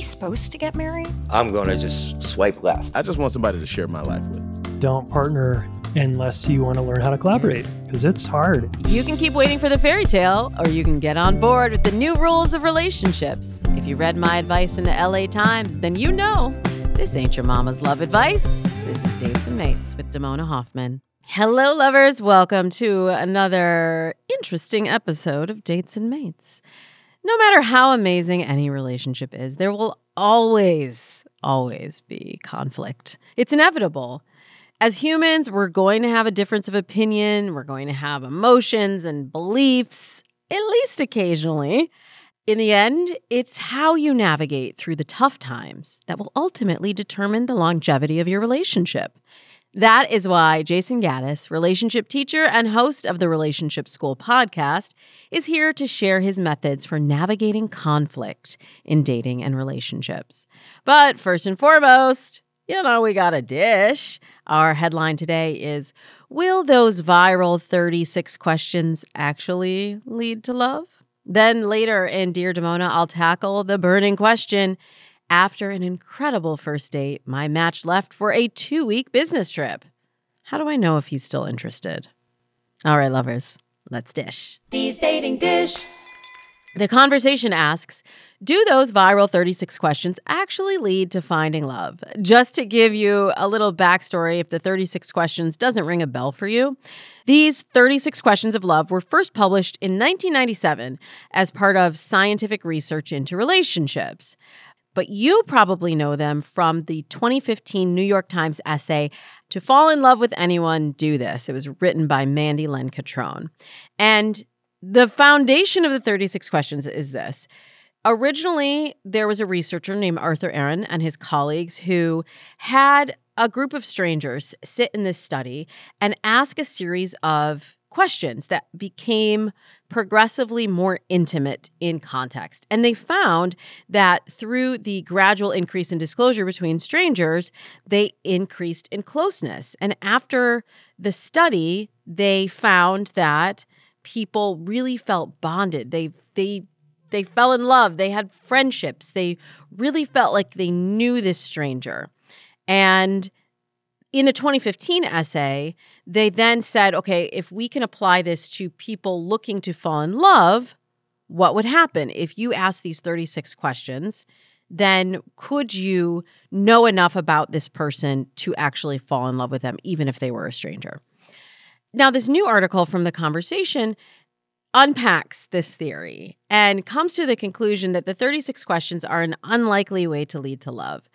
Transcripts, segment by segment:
Are we supposed to get married? I'm gonna just swipe left. I just want somebody to share my life with. Don't partner unless you want to learn how to collaborate because it's hard. You can keep waiting for the fairy tale, or you can get on board with the new rules of relationships. If you read my advice in the LA Times, then you know this ain't your mama's love advice. This is Dates and Mates with Damona Hoffman. Hello, lovers. Welcome to another interesting episode of Dates and Mates. No matter how amazing any relationship is, there will always, always be conflict. It's inevitable. As humans, we're going to have a difference of opinion, we're going to have emotions and beliefs, at least occasionally. In the end, it's how you navigate through the tough times that will ultimately determine the longevity of your relationship. That is why Jason Gaddis, relationship teacher and host of the Relationship School podcast, is here to share his methods for navigating conflict in dating and relationships. But first and foremost, you know, we got a dish. Our headline today is Will those viral 36 questions actually lead to love? Then later in Dear Damona, I'll tackle the burning question after an incredible first date, my match left for a two week business trip. How do I know if he's still interested? All right, lovers, let's dish. Dee's dating dish. The conversation asks Do those viral 36 questions actually lead to finding love? Just to give you a little backstory, if the 36 questions doesn't ring a bell for you, these 36 questions of love were first published in 1997 as part of scientific research into relationships but you probably know them from the 2015 New York Times essay, To Fall in Love with Anyone, Do This. It was written by Mandy Len Catron. And the foundation of the 36 questions is this. Originally, there was a researcher named Arthur Aron and his colleagues who had a group of strangers sit in this study and ask a series of questions that became progressively more intimate in context. And they found that through the gradual increase in disclosure between strangers, they increased in closeness. And after the study, they found that people really felt bonded. They they they fell in love, they had friendships. They really felt like they knew this stranger. And in the 2015 essay, they then said, okay, if we can apply this to people looking to fall in love, what would happen? If you ask these 36 questions, then could you know enough about this person to actually fall in love with them, even if they were a stranger? Now, this new article from The Conversation unpacks this theory and comes to the conclusion that the 36 questions are an unlikely way to lead to love.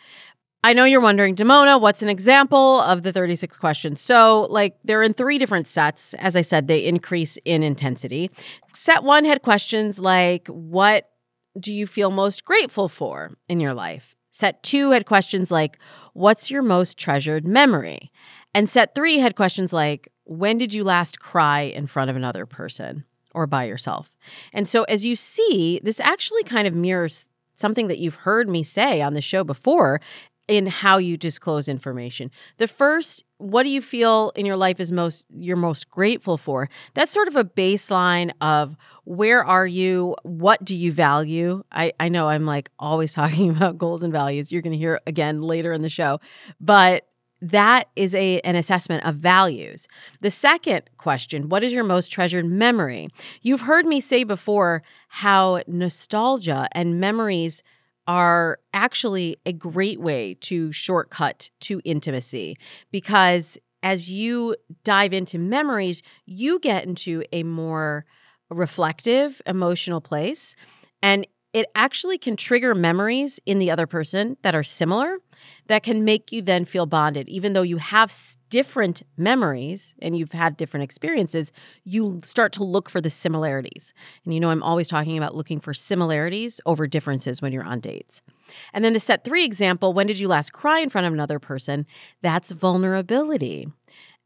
I know you're wondering, Damona, what's an example of the 36 questions? So, like, they're in three different sets. As I said, they increase in intensity. Set one had questions like, What do you feel most grateful for in your life? Set two had questions like, What's your most treasured memory? And set three had questions like, When did you last cry in front of another person or by yourself? And so, as you see, this actually kind of mirrors something that you've heard me say on the show before in how you disclose information. The first, what do you feel in your life is most you're most grateful for? That's sort of a baseline of where are you? What do you value? I, I know I'm like always talking about goals and values. You're gonna hear again later in the show. But that is a an assessment of values. The second question, what is your most treasured memory? You've heard me say before how nostalgia and memories are actually a great way to shortcut to intimacy because as you dive into memories, you get into a more reflective, emotional place. And it actually can trigger memories in the other person that are similar that can make you then feel bonded. Even though you have different memories and you've had different experiences, you start to look for the similarities. And you know, I'm always talking about looking for similarities over differences when you're on dates. And then the set three example when did you last cry in front of another person? That's vulnerability.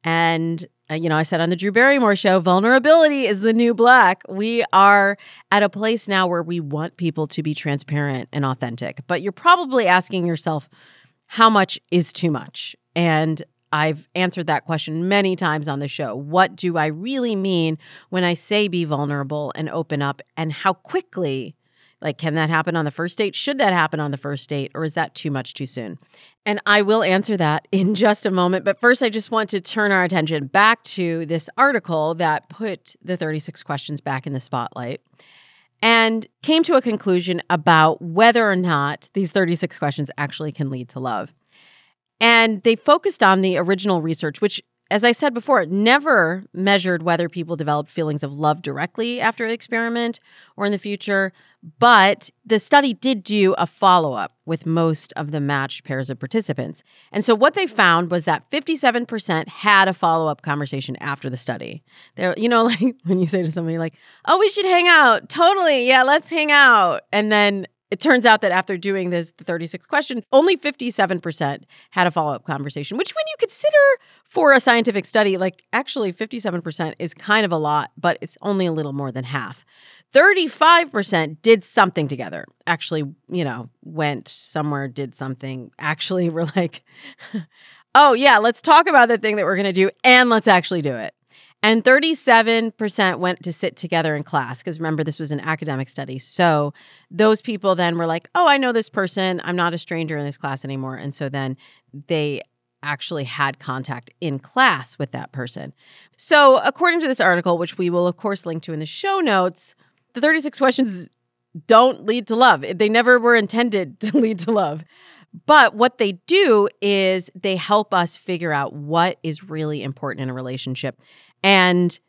And Uh, you know, I said on the Drew Barrymore show, vulnerability is the new black. We are at a place now where we want people to be transparent and authentic. But you're probably asking yourself, how much is too much? And I've answered that question many times on the show. What do I really mean when I say be vulnerable and open up? And how quickly like, can that happen on the first date? Should that happen on the first date? Or is that too much too soon? And I will answer that in just a moment. But first, I just want to turn our attention back to this article that put the 36 questions back in the spotlight and came to a conclusion about whether or not these 36 questions actually can lead to love. And they focused on the original research, which as I said before, never measured whether people developed feelings of love directly after the experiment or in the future, but the study did do a follow up with most of the matched pairs of participants. And so what they found was that 57% had a follow up conversation after the study. They're, you know, like when you say to somebody, like, oh, we should hang out. Totally. Yeah, let's hang out. And then it turns out that after doing this, the 36 questions, only 57% had a follow up conversation, which, when you consider for a scientific study, like actually 57% is kind of a lot, but it's only a little more than half. 35% did something together. Actually, you know, went somewhere, did something. Actually, were like, oh, yeah, let's talk about the thing that we're going to do and let's actually do it. And 37% went to sit together in class because remember, this was an academic study. So those people then were like, oh, I know this person. I'm not a stranger in this class anymore. And so then they actually had contact in class with that person. So, according to this article, which we will, of course, link to in the show notes, the 36 questions don't lead to love. They never were intended to lead to love. But what they do is they help us figure out what is really important in a relationship. And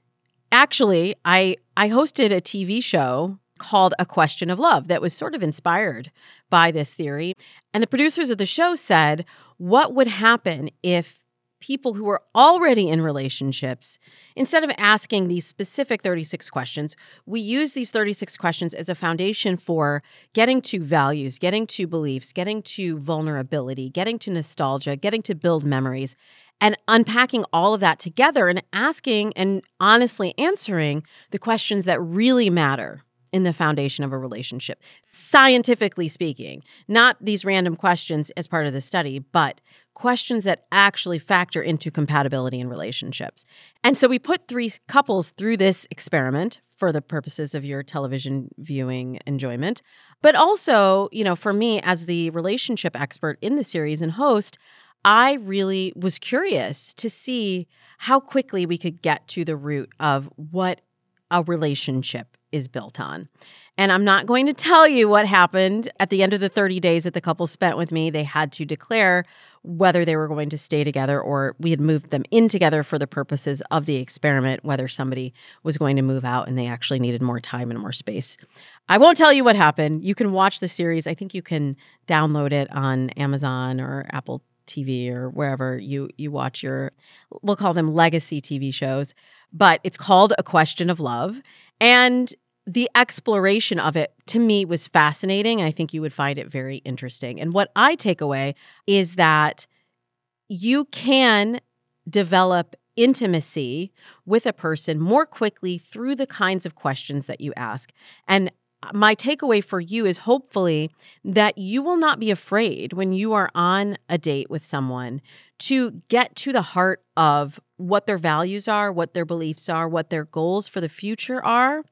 actually, I I hosted a TV show called A Question of Love that was sort of inspired by this theory. And the producers of the show said, what would happen if people who are already in relationships, instead of asking these specific 36 questions, we use these 36 questions as a foundation for getting to values, getting to beliefs, getting to vulnerability, getting to nostalgia, getting to build memories and unpacking all of that together and asking and honestly answering the questions that really matter in the foundation of a relationship, scientifically speaking, not these random questions as part of the study, but questions that actually factor into compatibility in relationships. And so we put three couples through this experiment for the purposes of your television viewing enjoyment. But also, you know, for me as the relationship expert in the series and host, I really was curious to see how quickly we could get to the root of what a relationship is built on. And I'm not going to tell you what happened at the end of the 30 days that the couple spent with me. They had to declare whether they were going to stay together or we had moved them in together for the purposes of the experiment, whether somebody was going to move out and they actually needed more time and more space. I won't tell you what happened. You can watch the series. I think you can download it on Amazon or Apple TV or wherever you you watch your we'll call them legacy TV shows, but it's called A Question of Love and the exploration of it to me was fascinating. I think you would find it very interesting. And what I take away is that you can develop intimacy with a person more quickly through the kinds of questions that you ask. And my takeaway for you is hopefully that you will not be afraid when you are on a date with someone to get to the heart of what their values are, what their beliefs are, what their goals for the future are.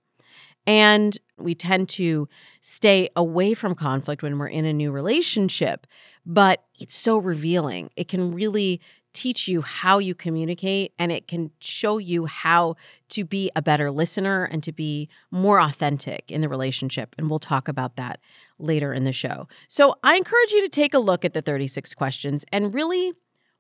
And we tend to stay away from conflict when we're in a new relationship, but it's so revealing. It can really teach you how you communicate and it can show you how to be a better listener and to be more authentic in the relationship. And we'll talk about that later in the show. So I encourage you to take a look at the 36 questions and really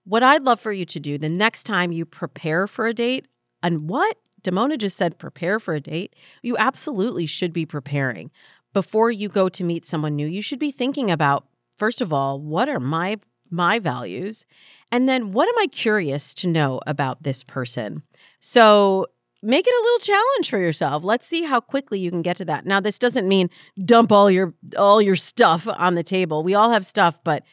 what I'd love for you to do the next time you prepare for a date and what Damona just said prepare for a date, you absolutely should be preparing. before you go to meet someone new, you should be thinking about first of all, what are my my values? And then what am I curious to know about this person? So make it a little challenge for yourself. Let's see how quickly you can get to that. Now this doesn't mean dump all your all your stuff on the table. We all have stuff, but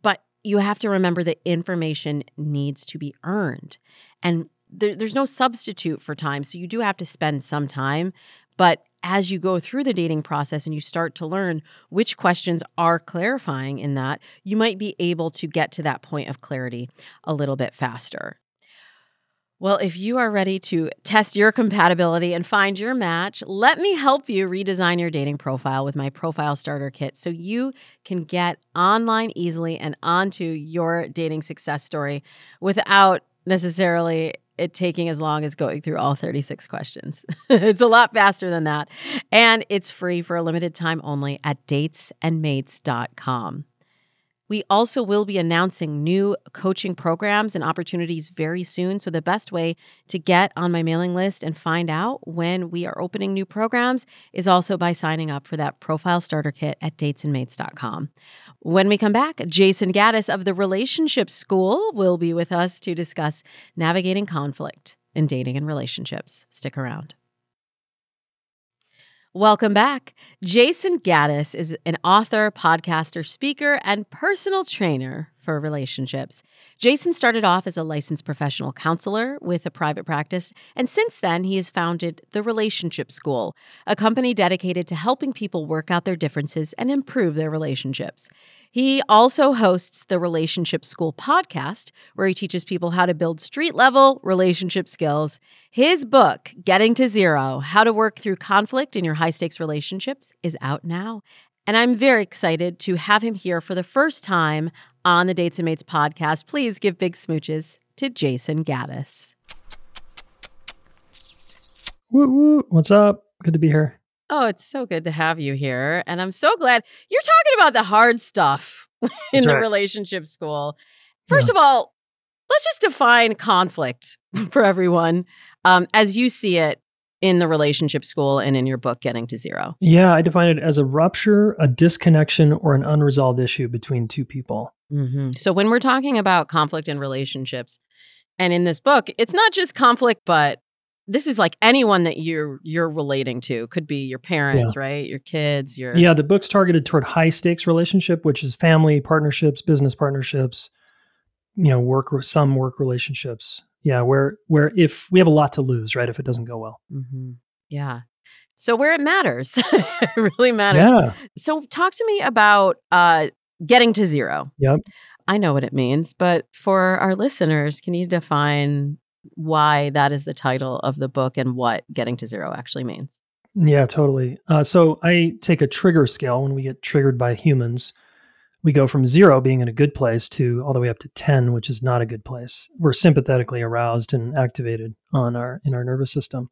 but you have to remember that information needs to be earned. And there, there's no substitute for time. So you do have to spend some time. But as you go through the dating process and you start to learn which questions are clarifying in that, you might be able to get to that point of clarity a little bit faster. Well, if you are ready to test your compatibility and find your match, let me help you redesign your dating profile with my profile starter kit so you can get online easily and onto your dating success story without necessarily it taking as long as going through all 36 questions. it's a lot faster than that. And it's free for a limited time only at datesandmates.com. We also will be announcing new coaching programs and opportunities very soon. So, the best way to get on my mailing list and find out when we are opening new programs is also by signing up for that profile starter kit at datesandmates.com. When we come back, Jason Gaddis of the Relationship School will be with us to discuss navigating conflict in dating and relationships. Stick around. Welcome back. Jason Gaddis is an author, podcaster, speaker, and personal trainer for relationships. Jason started off as a licensed professional counselor with a private practice, and since then, he has founded The Relationship School, a company dedicated to helping people work out their differences and improve their relationships. He also hosts the Relationship School podcast, where he teaches people how to build street level relationship skills. His book, Getting to Zero How to Work Through Conflict in Your High Stakes Relationships, is out now. And I'm very excited to have him here for the first time on the Dates and Mates podcast. Please give big smooches to Jason Gaddis. Woo. What's up? Good to be here. Oh, it's so good to have you here. And I'm so glad you're talking about the hard stuff in That's the right. relationship school. First of all, let's just define conflict for everyone um, as you see it in the relationship school and in your book, Getting to Zero. Yeah, I define it as a rupture, a disconnection, or an unresolved issue between two people. Mm-hmm. So when we're talking about conflict in relationships, and in this book, it's not just conflict, but this is like anyone that you're you're relating to. Could be your parents, right? Your kids, your Yeah, the book's targeted toward high stakes relationship, which is family partnerships, business partnerships, you know, work some work relationships. Yeah, where where if we have a lot to lose, right? If it doesn't go well. Mhm. Yeah. So where it matters, it really matters. Yeah. So talk to me about uh, getting to zero. Yep. I know what it means, but for our listeners, can you define why that is the title of the book and what getting to zero actually means? Yeah, totally. Uh, so I take a trigger scale when we get triggered by humans. We go from zero being in a good place to all the way up to 10, which is not a good place. We're sympathetically aroused and activated on our in our nervous system.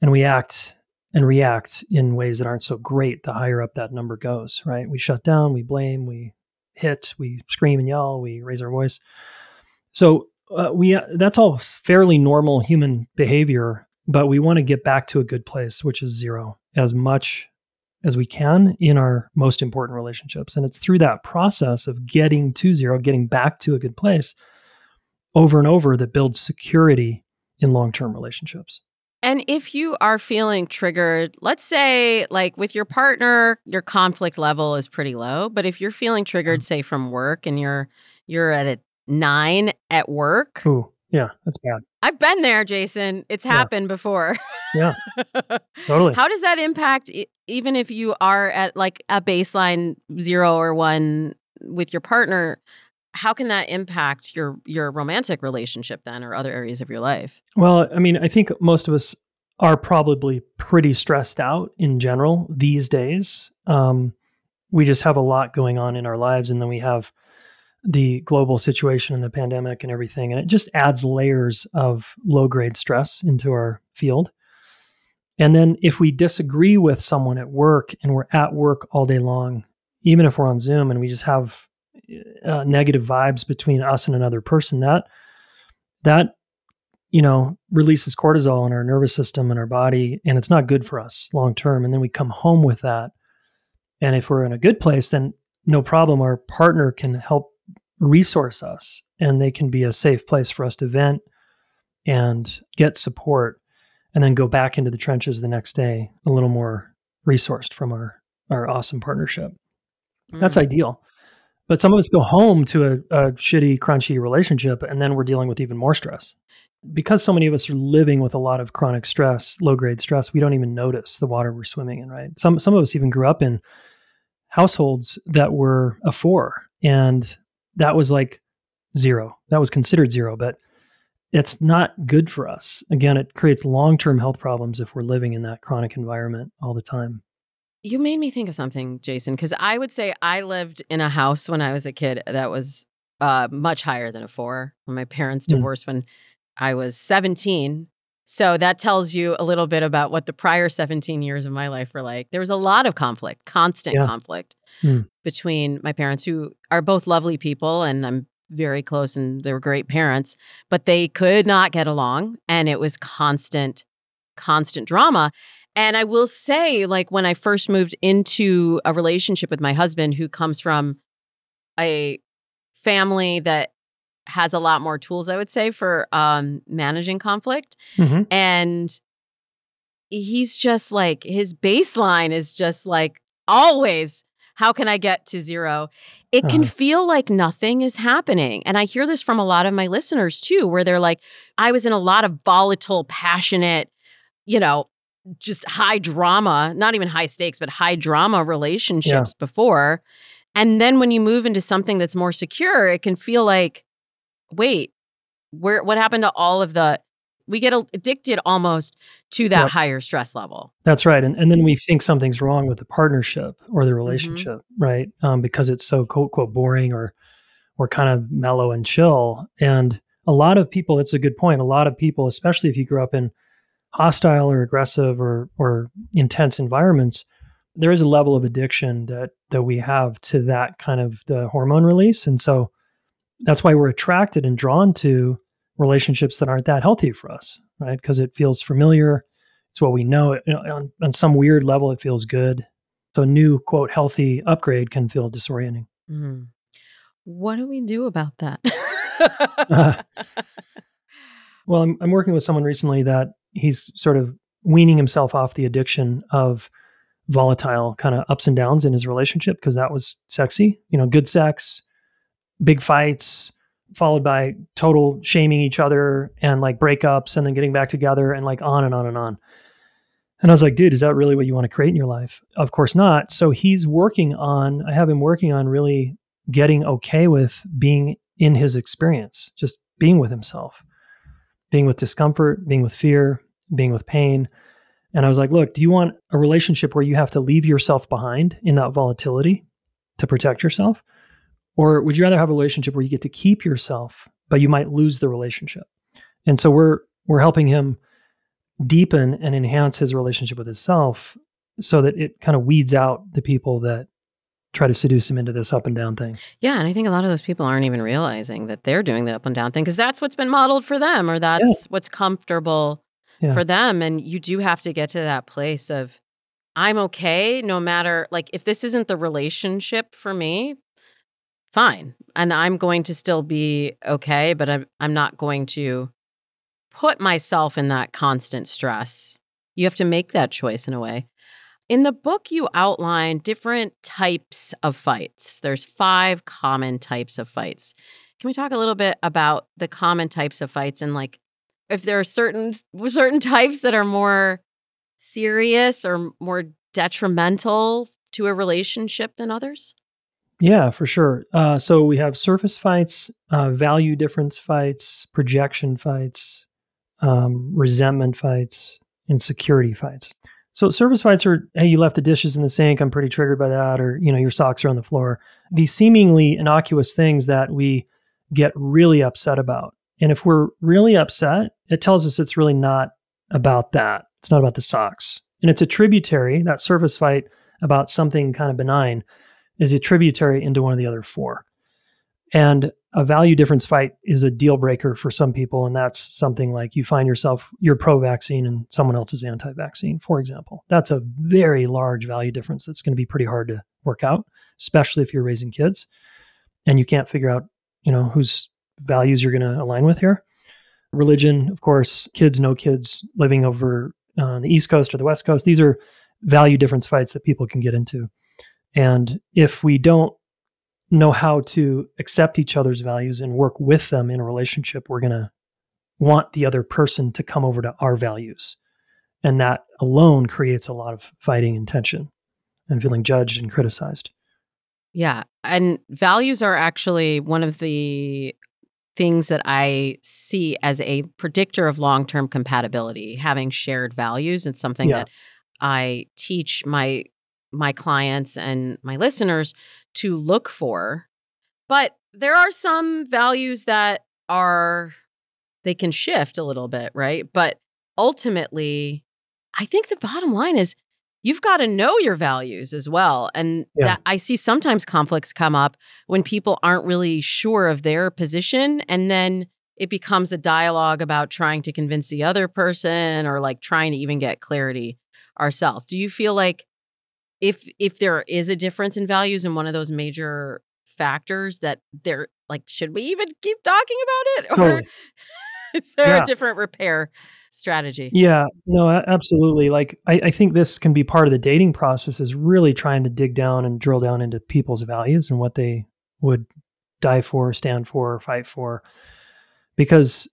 And we act and react in ways that aren't so great the higher up that number goes, right? We shut down, we blame, we hit, we scream and yell, we raise our voice. So uh, we that's all fairly normal human behavior, but we want to get back to a good place, which is zero, as much as we can in our most important relationships. And it's through that process of getting to zero, getting back to a good place over and over that builds security in long term relationships. And if you are feeling triggered, let's say like with your partner, your conflict level is pretty low, but if you're feeling triggered say from work and you're you're at a 9 at work, Ooh, yeah, that's bad. I've been there, Jason. It's Yeah. happened before. Yeah, totally. How does that impact e- even if you are at like a baseline 0 or 1 with your partner? How can that impact your your romantic relationship then or other areas of your life? Well, I mean, I think most of us are probably pretty stressed out in general these days. Um, we just have a lot going on in our lives, and then we have the global situation and the pandemic and everything, and it just adds layers of low grade stress into our field. And then if we disagree with someone at work and we're at work all day long, even if we're on Zoom and we just have uh, negative vibes between us and another person, that that you know releases cortisol in our nervous system and our body, and it's not good for us long term. And then we come home with that, And if we're in a good place, then no problem. Our partner can help resource us and they can be a safe place for us to vent and get support and then go back into the trenches the next day a little more resourced from our, our awesome partnership. Mm. That's ideal. But some of us go home to a, a shitty, crunchy relationship and then we're dealing with even more stress because so many of us are living with a lot of chronic stress, low grade stress, we don't even notice the water we're swimming in, right? Some some of us even grew up in households that were a four, and that was like zero. That was considered zero, but it's not good for us. Again, it creates long term health problems if we're living in that chronic environment all the time. You made me think of something, Jason, because I would say I lived in a house when I was a kid that was uh, much higher than a four. When my parents hmm. divorced mm. when I was 17. So that tells you a little bit about what the prior 17 years of my life were like. There was a lot of conflict, constant yeah. conflict mm. between my parents, who are both lovely people, and I'm very close and they were great parents, but they could not get along. And it was constant, constant drama. And I will say, like, when I first moved into a relationship with my husband, who comes from a family that has a lot more tools, I would say, for um, managing conflict. Mm-hmm. And he's just like, his baseline is just like always, how can I get to zero? It uh-huh. can feel like nothing is happening. And I hear this from a lot of my listeners too, where they're like, I was in a lot of volatile, passionate, you know, just high drama, not even high stakes, but high drama relationships yeah. before. And then when you move into something that's more secure, it can feel like wait, where what happened to all of the we get addicted almost to that yep. higher stress level. That's right. And, and then we think something's wrong with the partnership or the mm-hmm. relationship, mm-hmm. right? Um, because it's so quote, quote, boring or, or kind of mellow and chill. And a lot of people, it's a good point. A lot of people, especially if you grew up in hostile or aggressive or, or intense environments, there is a level of addiction that, that we have to that kind of the hormone release. And so that's why we're attracted and drawn to relationships that aren't that healthy for us, right? Because it feels familiar. It's what we know. You know on, on, some weird level, it feels good. So, a new quote healthy upgrade can feel disorienting. Mm. What do we do about that? uh, well, I'm, I'm working with someone recently that he's sort of weaning himself off the addiction of volatile kind of ups and downs in his relationship because that was sexy, you know, good sex, big fights followed by total shaming each other and like breakups and then getting back together and like on and on and on. And I was like, dude, is that really what you want to create in your life? Of course not. So he's working on, I have him working on really getting okay with being in his experience, just being with himself, being with discomfort, being with fear, being with pain. And I was like, look, do you want a relationship where you have to leave yourself behind in that volatility to protect yourself? Or would you rather have a relationship where you get to keep yourself, but you might lose the relationship? And so we're we're helping him deepen and enhance his relationship with himself so that it kind of weeds out the people that try to seduce him into this up and down thing. Yeah, and I think a lot of those people aren't even realizing that they're doing the up and down thing because that's what's been modeled for them or that's yeah. what's comfortable yeah. for them and you do have to get to that place of I'm okay no matter like if this isn't the relationship for me, fine. And I'm going to still be okay, but I'm, I'm not going to put myself in that constant stress. You have to make that choice in a way. In the book, you outline different types of fights. There's five common types of fights. Can we talk a little bit about the common types of fights and like if there are certain certain types that are more serious or more detrimental to a relationship than others? Yeah, for sure. Uh, so we have surface fights, uh, value difference fights, projection fights, um, resentment fights, and security fights. So surface fights are, hey, you left the dishes in the sink. I'm pretty triggered by that, or you know, your socks are on the floor. These seemingly innocuous things that we get really upset about. And if we're really upset, it tells us it's really not about that. It's not about the socks. And it's a tributary, that surface fight, about something kind of benign is a tributary into one of the other four. And a value difference fight is a deal breaker for some people. And that's something like you find yourself, you're pro vaccine and someone else is anti vaccine, for example. That's a very large value difference that's going to be pretty hard to work out, especially if you're raising kids and you can't figure out, you know, whose values you're going to align with here. Religion, of course, kids, no kids, living over on uh, the East Coast or the West Coast. These are value difference fights that people can get into. And if we don't know how to accept each other's values and work with them in a relationship, we're going to want the other person to come over to our values. And that alone creates a lot of fighting and tension and feeling judged and criticized. Yeah. And values are actually one of the things that I see as a predictor of long term compatibility, having shared values. It's something yeah. that I teach my my clients and my listeners to look for. But there are some values that are they can shift a little bit, right? But ultimately, I think the bottom line is you've got to know your values as well. And yeah. that I see sometimes conflicts come up when people aren't really sure of their position and then it becomes a dialogue about trying to convince the other person or like trying to even get clarity ourselves. Do you feel like if if there is a difference in values in one of those major factors that they're like should we even keep talking about it or totally. is there yeah. a different repair strategy? Yeah, no, absolutely. Like I, I think this can be part of the dating process is really trying to dig down and drill down into people's values and what they would die for, stand for, fight for. Because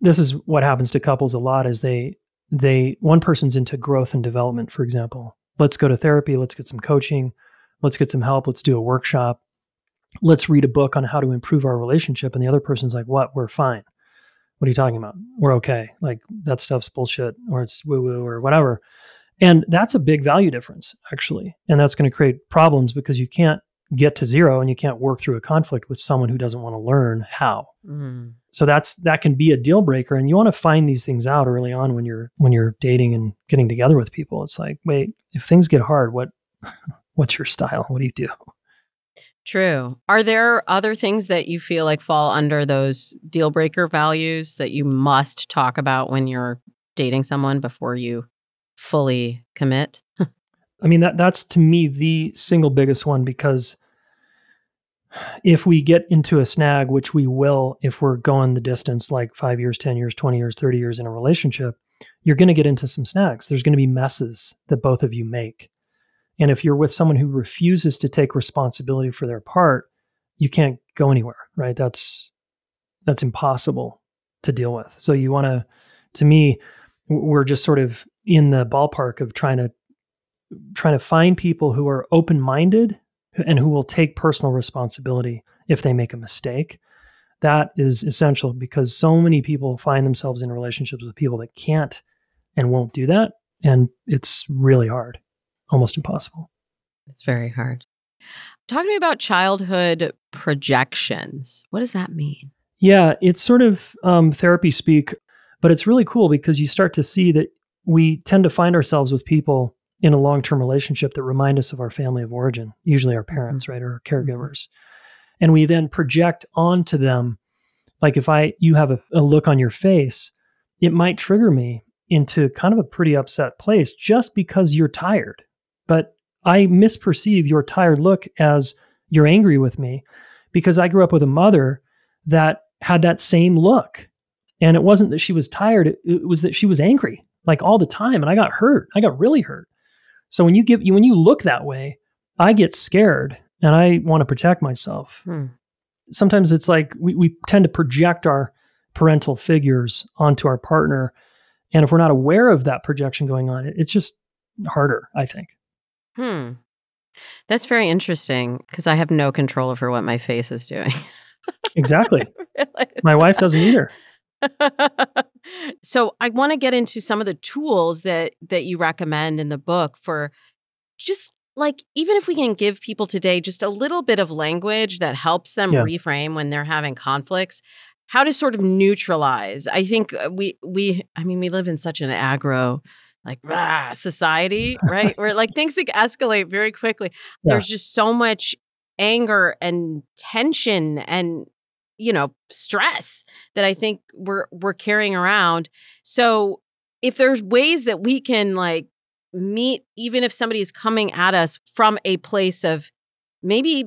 this is what happens to couples a lot is they they one person's into growth and development, for example. Let's go to therapy, let's get some coaching, let's get some help, let's do a workshop, let's read a book on how to improve our relationship. And the other person's like, What? We're fine. What are you talking about? We're okay. Like that stuff's bullshit or it's woo woo or whatever. And that's a big value difference, actually. And that's going to create problems because you can't get to zero and you can't work through a conflict with someone who doesn't want to learn how. Mm. So that's that can be a deal breaker and you want to find these things out early on when you're when you're dating and getting together with people. It's like, wait, if things get hard, what what's your style? What do you do? True. Are there other things that you feel like fall under those deal breaker values that you must talk about when you're dating someone before you fully commit? I mean that that's to me the single biggest one because if we get into a snag, which we will if we're going the distance like 5 years, 10 years, 20 years, 30 years in a relationship, you're going to get into some snags. There's going to be messes that both of you make. And if you're with someone who refuses to take responsibility for their part, you can't go anywhere, right? That's that's impossible to deal with. So you want to to me we're just sort of in the ballpark of trying to trying to find people who are open-minded and who will take personal responsibility if they make a mistake. That is essential because so many people find themselves in relationships with people that can't and won't do that and it's really hard almost impossible. It's very hard. Talk to me about childhood projections. What does that mean? Yeah, it's sort of um, therapy speak, but it's really cool because you start to see that we tend to find ourselves with people in a long term relationship that remind us of our family of origin, usually our parents, mm-hmm. right, or our mm-hmm. caregivers. And we then project onto them, like if I you have a, a look on your face, it might trigger me into kind of a pretty upset place just because you're tired but I misperceive your tired look as you're angry with me because I grew up with a mother that had that same look. And it wasn't that she was tired, it, it was that she was angry like all the time. And I got hurt. I got really hurt. So when you give when you look that way, I get scared and I want to protect myself. Hmm. Sometimes it's like we, we tend to project our parental figures onto our partner. And if we're not aware of that projection going on, it, it's just harder, I think. Hmm. That's very interesting because I have no control over what my face is doing. exactly. my wife doesn't either. so I want to get into some of the tools that that you recommend in the book for just like even if we can give people today just a little bit of language that helps them yeah. reframe when they're having conflicts how to sort of neutralize i think uh, we we i mean we live in such an aggro like rah, society, right? Where like things like escalate very quickly. Yeah. There's just so much anger and tension and you know stress that I think we're we're carrying around. So if there's ways that we can like meet even if somebody is coming at us from a place of maybe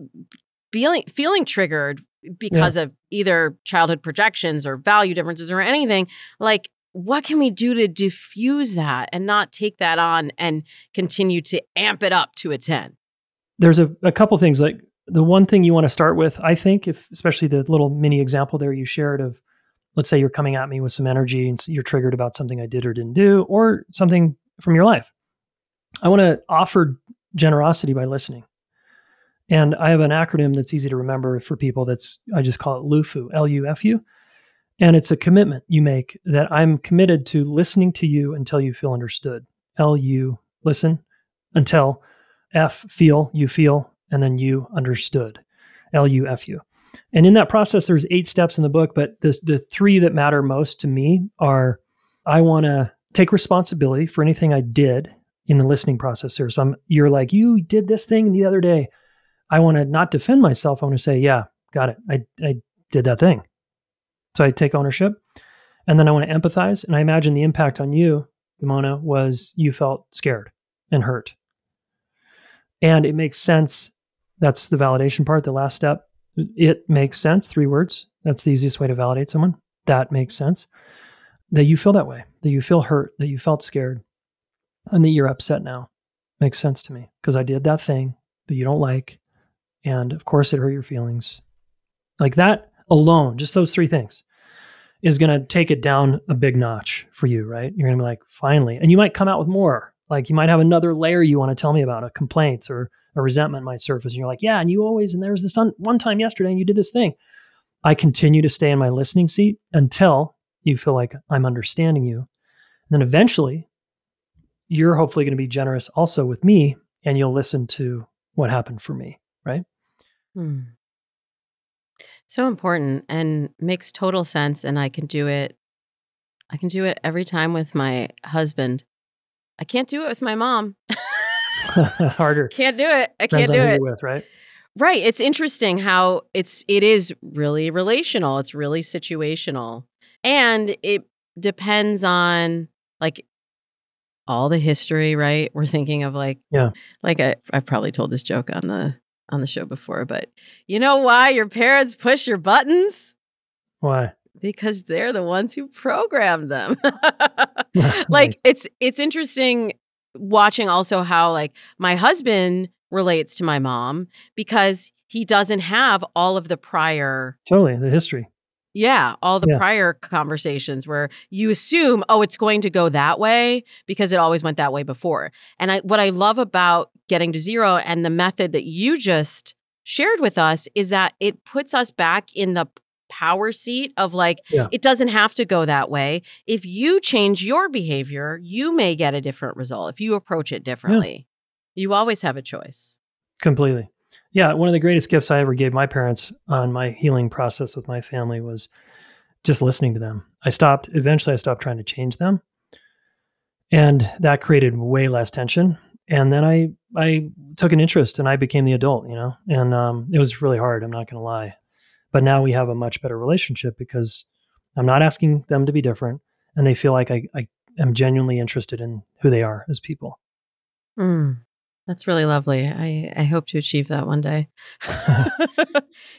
feeling feeling triggered because yeah. of either childhood projections or value differences or anything like what can we do to diffuse that and not take that on and continue to amp it up to a 10 there's a, a couple things like the one thing you want to start with i think if especially the little mini example there you shared of let's say you're coming at me with some energy and you're triggered about something i did or didn't do or something from your life. I want to offer generosity by listening. And i have an acronym that's easy to remember for people that's i just call it lufu l-u-f-u and it's a commitment you make that i'm committed to listening to you until you feel understood. L-u listen until f feel you feel and then you understood l-u-f-u and in that process there's eight steps in the book but the, the three that matter most to me are i want to take responsibility for anything i did in the listening process here. So I'm, you're like you did this thing the other day. I want to not defend myself. I want to say yeah got it. I, I did that thing. So i take ownership and then i want to empathize and i imagine the impact on you mona was you felt scared and hurt. And it makes sense that's the validation part the last step. It makes sense three words. That's the easiest way to validate someone. That makes sense. That you feel that way that you feel hurt that you felt scared and that you're upset now makes sense to me because i did that thing that you don't like and of course it hurt your feelings. Like that alone just those three things is going to take it down a big notch for you right? You're going to be like finally and you might come out with more. Like you might have another layer you want to tell me about a complaint or a resentment might surface and you're like, yeah, and you always, and there was this un- one time yesterday and you did this thing. I continue to stay in my listening seat until you feel like I'm understanding you. And then eventually you're hopefully going to be generous also with me and you'll listen to what happened for me. Right. Hmm. So important and makes total sense. And I can do it. I can do it every time with my husband. I can't do it with my mom. Harder. Can't do it. I can't do it. With right. Right. It's interesting how it's it is really relational. It's really situational, and it depends on like all the history. Right. We're thinking of like yeah. Like I, I've probably told this joke on the on the show before, but you know why your parents push your buttons? Why? because they're the ones who programmed them. like nice. it's it's interesting watching also how like my husband relates to my mom because he doesn't have all of the prior totally the history yeah all the yeah. prior conversations where you assume oh it's going to go that way because it always went that way before and i what i love about getting to zero and the method that you just shared with us is that it puts us back in the power seat of like, yeah. it doesn't have to go that way. If you change your behavior, you may get a different result if you approach it differently. Yeah. You always have a choice. Completely. Yeah. One of the greatest gifts I ever gave my parents on my healing process with my family was just listening to them. I stopped, eventually, I stopped trying to change them. And that created way less tension. And then I, I took an interest and I became the adult, you know, and um, it was really hard. I'm not going to lie. But now we have a much better relationship because I'm not asking them to be different and they feel like I, I am genuinely interested in who they are as people. Mm, that's really lovely. I, I hope to achieve that one day.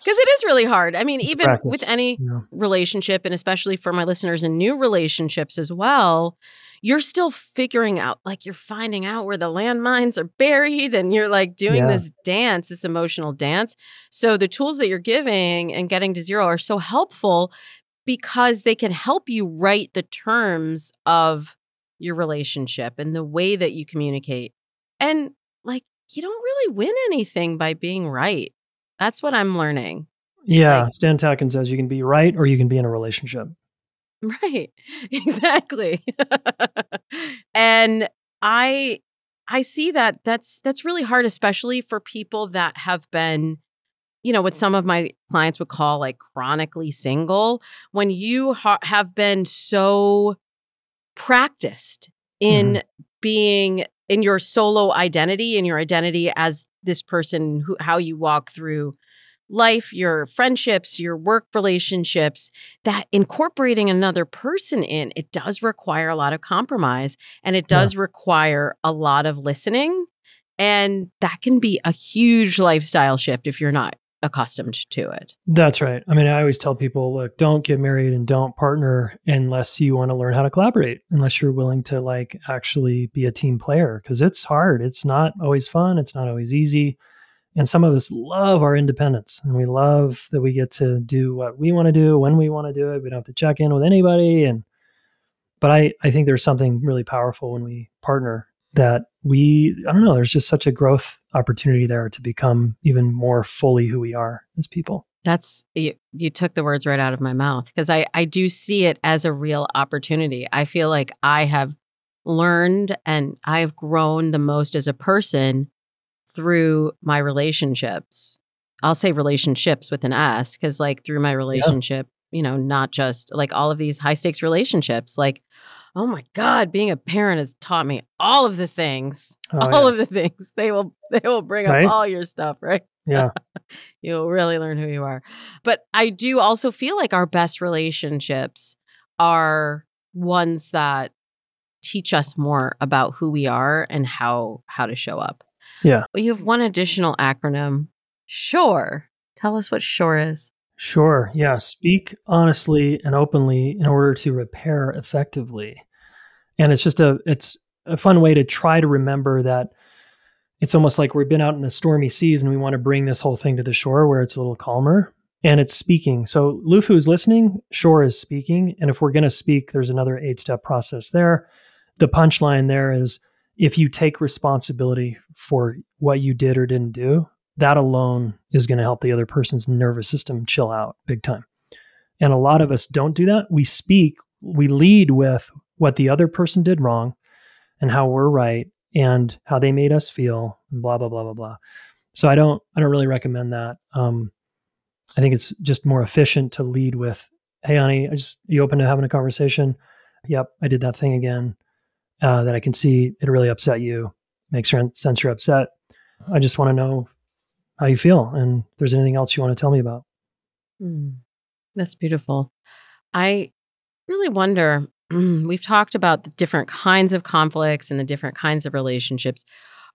Because it is really hard. I mean, it's even with any yeah. relationship, and especially for my listeners in new relationships as well, you're still figuring out, like you're finding out where the landmines are buried and you're like doing yeah. this dance, this emotional dance. So the tools that you're giving and getting to zero are so helpful because they can help you write the terms of your relationship and the way that you communicate. And like, you don't really win anything by being right. That's what I'm learning. Yeah. Like, Stan Tatkin says you can be right or you can be in a relationship. Right. Exactly. and I I see that that's that's really hard especially for people that have been you know what some of my clients would call like chronically single when you ha- have been so practiced in mm-hmm. being in your solo identity in your identity as this person who how you walk through life, your friendships, your work relationships, that incorporating another person in, it does require a lot of compromise and it does yeah. require a lot of listening. And that can be a huge lifestyle shift if you're not accustomed to it. That's right. I mean, I always tell people, look, don't get married and don't partner unless you want to learn how to collaborate, unless you're willing to like actually be a team player because it's hard. It's not always fun, it's not always easy. And some of us love our independence and we love that we get to do what we want to do when we want to do it. We don't have to check in with anybody. And, but I, I think there's something really powerful when we partner that we, I don't know, there's just such a growth opportunity there to become even more fully who we are as people. That's you, you took the words right out of my mouth because I, I do see it as a real opportunity. I feel like I have learned and I've grown the most as a person through my relationships. I'll say relationships with an S because, like, through my relationship, yeah. you know, not just like all of these high stakes relationships, like, oh my God, being a parent has taught me all of the things, oh, all yeah. of the things. They will, they will bring right? up all your stuff, right? Yeah. You'll really learn who you are. But I do also feel like our best relationships are ones that teach us more about who we are and how how to show up. Yeah. Well, you have one additional acronym. SHORE. Tell us what SHORE is. Sure. Yeah. Speak honestly and openly in order to repair effectively. And it's just a it's a fun way to try to remember that it's almost like we've been out in the stormy seas and we want to bring this whole thing to the shore where it's a little calmer and it's speaking. So Lufu is listening, Shore is speaking. And if we're going to speak, there's another eight step process there. The punchline there is if you take responsibility for what you did or didn't do, that alone is going to help the other person's nervous system chill out big time. And a lot of us don't do that. We speak, we lead with what the other person did wrong and how we're right and how they made us feel and blah blah blah blah blah. So I don't I don't really recommend that. Um, I think it's just more efficient to lead with, "Hey, honey, I just you open to having a conversation? Yep, I did that thing again uh, that I can see it really upset you, makes sense you're upset. I just want to know how you feel and if there's anything else you want to tell me about. Mm, that's beautiful. I really wonder we've talked about the different kinds of conflicts and the different kinds of relationships.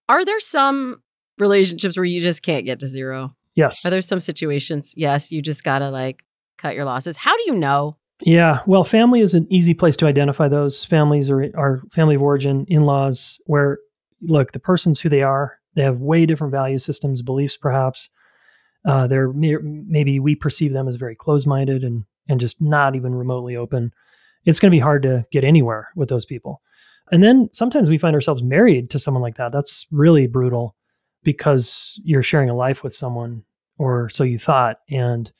Are there some relationships where you just can't get to zero? Yes. Are there some situations? Yes, you just got to like cut your losses. How do you know? Yeah, well, family is an easy place to identify those families or our family of origin, in-laws, where look, the person's who they are. They have way different value systems, beliefs, perhaps. Uh, they're maybe we perceive them as very close-minded and and just not even remotely open. It's going to be hard to get anywhere with those people. And then sometimes we find ourselves married to someone like that. That's really brutal because you're sharing a life with someone, or so you thought, and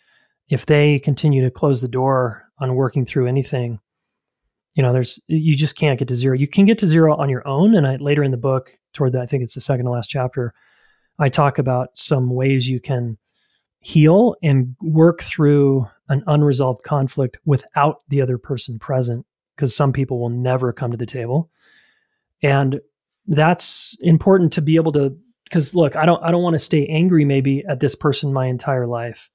if they continue to close the door on working through anything you know there's you just can't get to zero. You can get to zero on your own and I, later in the book toward the i think it's the second to last chapter i talk about some ways you can heal and work through an unresolved conflict without the other person present because some people will never come to the table. And that's important to be able to because look i don't i don't want to stay angry maybe at this person my entire life.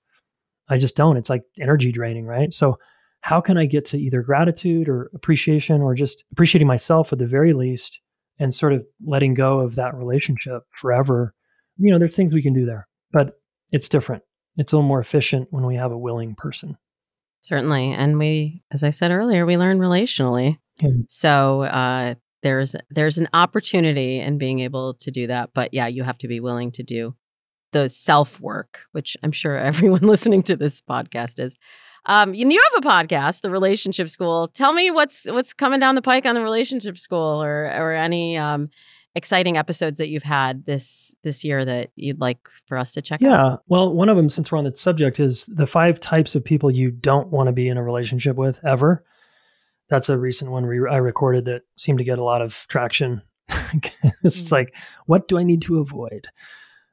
I just don't. It's like energy draining right? So how can I get to either gratitude or appreciation or just appreciating myself at the very least and sort of letting go of that relationship forever? You know, there's things we can do there, but it's different. It's a little more efficient when we have a willing person. Certainly. And we, as I said earlier, we learn relationally. So uh, there's there's an opportunity in being able to do that. But yeah, you have to be willing to do the self work, which I'm sure everyone listening to this podcast is. Um, you, you have a podcast, the Relationship School. Tell me what's what's coming down the pike on the Relationship School, or or any um, exciting episodes that you've had this this year that you'd like for us to check yeah. out? Yeah, well, one of them, since we're on the subject, is the five types of people you don't want to be in a relationship with ever. That's a recent one re- I recorded that seemed to get a lot of traction. it's mm-hmm. like, what do I need to avoid?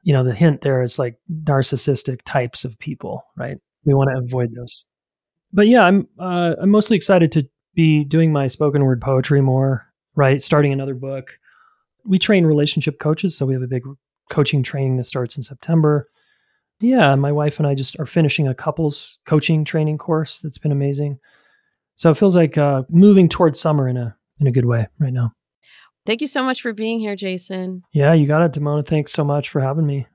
You know, the hint there is like narcissistic types of people, right? We want to avoid those but yeah, I'm uh, I'm mostly excited to be doing my spoken word poetry more. Right, starting another book. We train relationship coaches, so we have a big coaching training that starts in September. Yeah, my wife and I just are finishing a couples coaching training course that's been amazing. So it feels like uh, moving towards summer in a in a good way right now. Thank you so much for being here, Jayson. Yeah, you got it, Damona. Thanks so much for having me.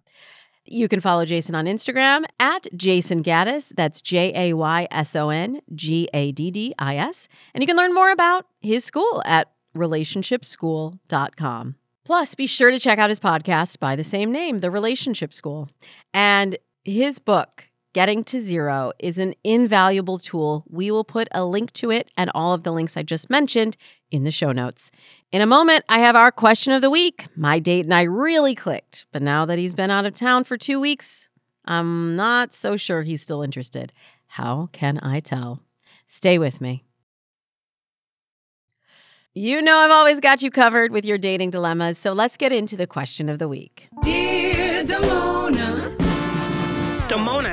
You can follow Jayson on Instagram at Jayson Gaddis. That's J A Y S O N G A D D I S. And you can learn more about his school at relationshipschool.com. Plus, be sure to check out his podcast by the same name, The Relationship School. And his book, Getting to Zero, is an invaluable tool. We will put a link to it and all of the links I just mentioned in the show notes. In a moment, I have our question of the week. My date and I really clicked, but now that he's been out of town for two weeks, I'm not so sure he's still interested. How can I tell? Stay with me. You know, I've always got you covered with your dating dilemmas, so let's get into the question of the week. Dear Damona.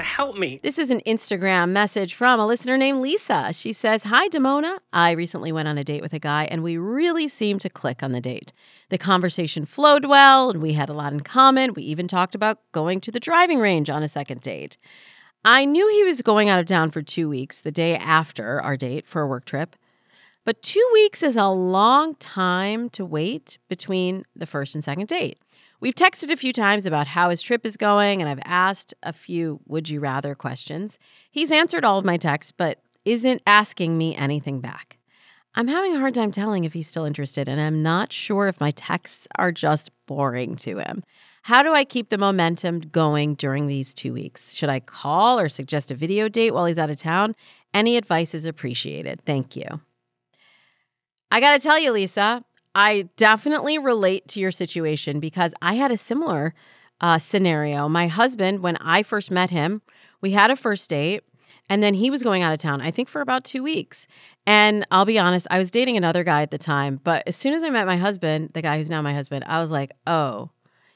Help me. This is an Instagram message from a listener named Lisa. She says, Hi, Damona. I recently went on a date with a guy, and we really seemed to click on the date. The conversation flowed well, and we had a lot in common. We even talked about going to the driving range on a second date. I knew he was going out of town for two weeks, the day after our date, for a work trip. But two weeks is a long time to wait between the first and second date. We've texted a few times about how his trip is going, and I've asked a few would you rather questions. He's answered all of my texts, but isn't asking me anything back. I'm having a hard time telling if he's still interested, and I'm not sure if my texts are just boring to him. How do I keep the momentum going during these two weeks? Should I call or suggest a video date while he's out of town? Any advice is appreciated. Thank you. I got to tell you, Lisa, I definitely relate to your situation because I had a similar uh, scenario. My husband, when I first met him, we had a first date. And then he was going out of town, I think for about two weeks. And I'll be honest, I was dating another guy at the time. But as soon as I met my husband, the guy who's now my husband, I was like, oh,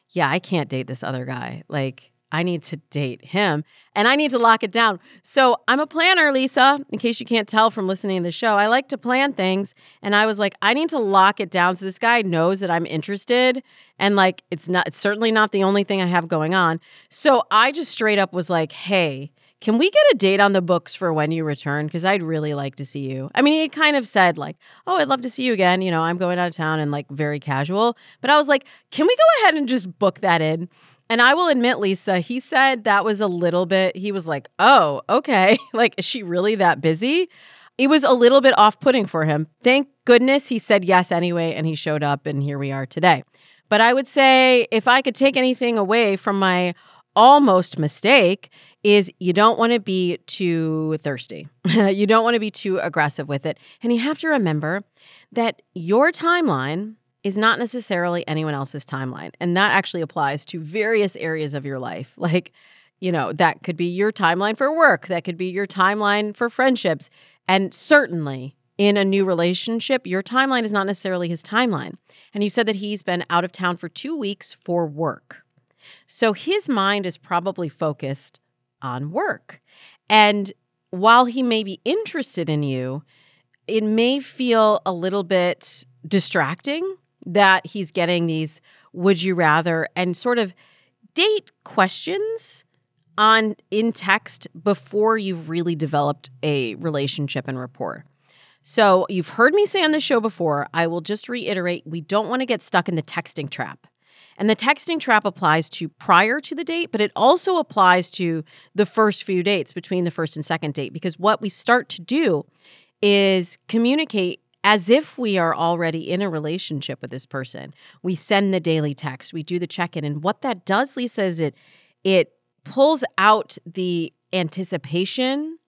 yeah, I can't date this other guy. Like, I need to date him and I need to lock it down. So I'm a planner, Lisa, in case you can't tell from listening to the show. I like to plan things. And I was like, I need to lock it down so this guy knows that I'm interested. And like, it's not, it's certainly not the only thing I have going on. So I just straight up was like, hey, can we get a date on the books for when you return? Because I'd really like to see you. I mean, he kind of said, like, oh, I'd love to see you again. You know, I'm going out of town and like very casual. But I was like, can we go ahead and just book that in? And I will admit, Lisa, he said that was a little bit, he was like, oh, okay. like, is she really that busy? It was a little bit off putting for him. Thank goodness he said yes anyway, and he showed up, and here we are today. But I would say if I could take anything away from my almost mistake, is you don't want to be too thirsty. you don't want to be too aggressive with it. And you have to remember that your timeline is not necessarily anyone else's timeline. And that actually applies to various areas of your life. Like, you know, that could be your timeline for work, that could be your timeline for friendships. And certainly in a new relationship, your timeline is not necessarily his timeline. And you said that he's been out of town for two weeks for work. So his mind is probably focused on work. And while he may be interested in you, it may feel a little bit distracting that he's getting these would you rather and sort of date questions on in text before you've really developed a relationship and rapport. So, you've heard me say on the show before, I will just reiterate we don't want to get stuck in the texting trap. And the texting trap applies to prior to the date, but it also applies to the first few dates between the first and second date because what we start to do is communicate as if we are already in a relationship with this person. We send the daily text, we do the check-in, and what that does, Lisa, is it it pulls out the anticipation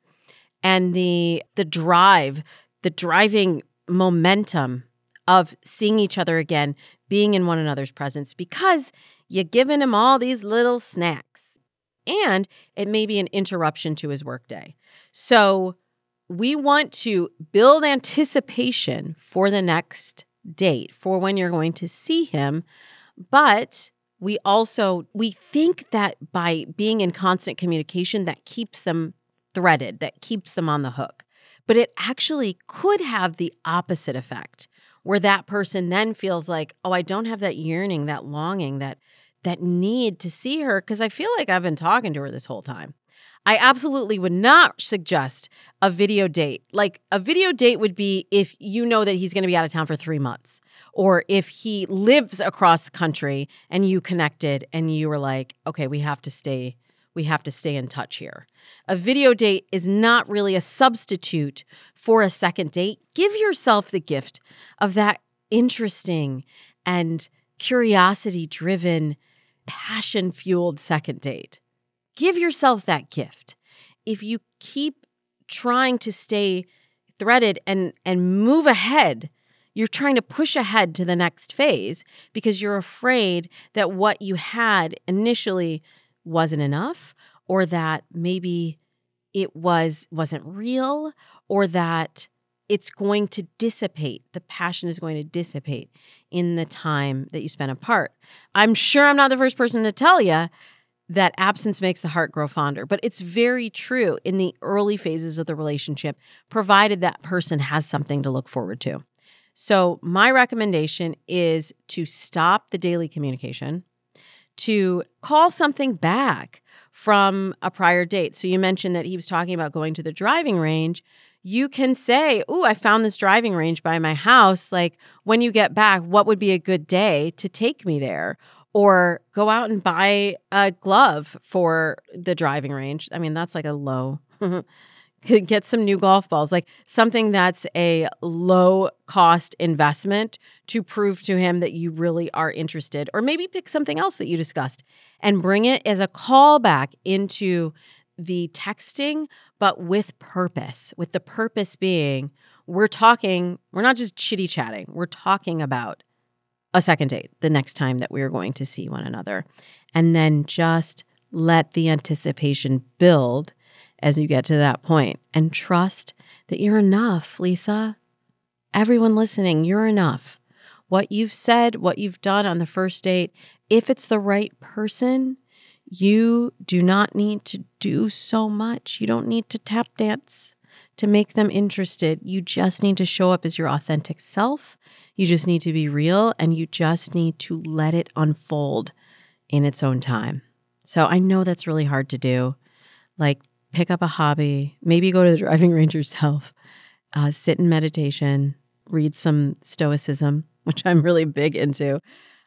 and the the drive, the driving momentum of seeing each other again, being in one another's presence because you've given him all these little snacks. And it may be an interruption to his workday. So we want to build anticipation for the next date, for when you're going to see him. But we also we think that by being in constant communication that keeps them threaded, that keeps them on the hook. But it actually could have the opposite effect where that person then feels like, "Oh, I don't have that yearning, that longing, that that need to see her because I feel like I've been talking to her this whole time. I absolutely would not suggest a video date. Like a video date would be if you know that he's going to be out of town for three months, or if he lives across the country and you connected and you were like, okay, we have to stay, we have to stay in touch here. A video date is not really a substitute for a second date. Give yourself the gift of that interesting and curiosity driven, passion fueled second date. Give yourself that gift. If you keep trying to stay threaded and and move ahead, you're trying to push ahead to the next phase because you're afraid that what you had initially wasn't enough or that maybe it was wasn't real or that it's going to dissipate the passion is going to dissipate in the time that you spend apart i'm sure i'm not the first person to tell you that absence makes the heart grow fonder. But it's very true in the early phases of the relationship, provided that person has something to look forward to. So, my recommendation is to stop the daily communication, to call something back from a prior date. So, you mentioned that he was talking about going to the driving range. You can say, Oh, I found this driving range by my house. Like, when you get back, what would be a good day to take me there? Or go out and buy a glove for the driving range. I mean, that's like a low. Get some new golf balls, like something that's a low cost investment to prove to him that you really are interested, or maybe pick something else that you discussed and bring it as a callback into the texting, but with purpose, with the purpose being we're talking, we're not just chitty chatting, we're talking about a second date the next time that we are going to see one another. And then just let the anticipation build as you get to that point and trust that you're enough, Lisa. Everyone listening, you're enough. What you've said, what you've done on the first date, if it's the right person, you do not need to do so much. You don't need to tap dance to make them interested. You just need to show up as your authentic self. You just need to be real and you just need to let it unfold in its own time. So I know that's really hard to do. Like, pick up a hobby, maybe go to the driving range yourself, uh, sit in meditation, read some stoicism, which I'm really big into,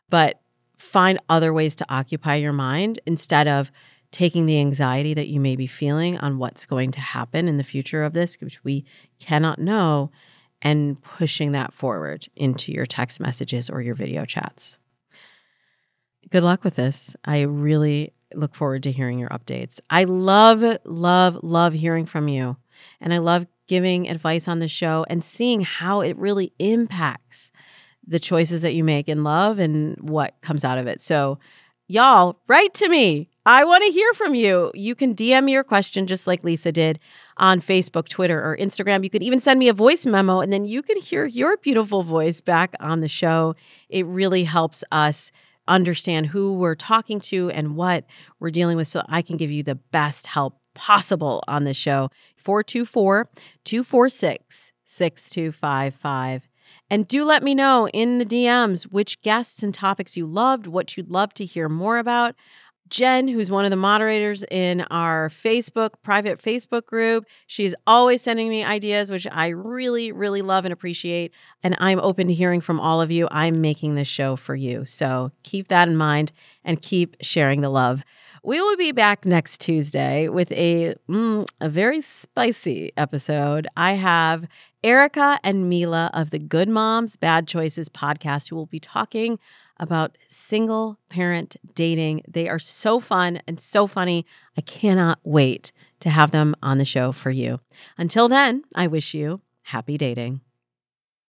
but find other ways to occupy your mind instead of taking the anxiety that you may be feeling on what's going to happen in the future of this, which we cannot know, and pushing that forward into your text messages or your video chats. Good luck with this. I really look forward to hearing your updates. I love, love, love hearing from you. And I love giving advice on the show and seeing how it really impacts the choices that you make in love and what comes out of it. So, y'all, write to me. I want to hear from you. You can DM your question just like Lisa did on Facebook, Twitter, or Instagram. You could even send me a voice memo and then you can hear your beautiful voice back on the show. It really helps us understand who we're talking to and what we're dealing with so I can give you the best help possible on the show. 424 246 6255. And do let me know in the DMs which guests and topics you loved, what you'd love to hear more about. Jen, who's one of the moderators in our Facebook, private Facebook group. She's always sending me ideas, which I really, really love and appreciate. And I'm open to hearing from all of you. I'm making this show for you. So keep that in mind and keep sharing the love. We will be back next Tuesday with a, mm, a very spicy episode. I have Erica and Milah of the Good Moms, Bad Choices podcast who will be talking about single parent dating. They are so fun and so funny. I cannot wait to have them on the show for you. Until then, I wish you happy dating.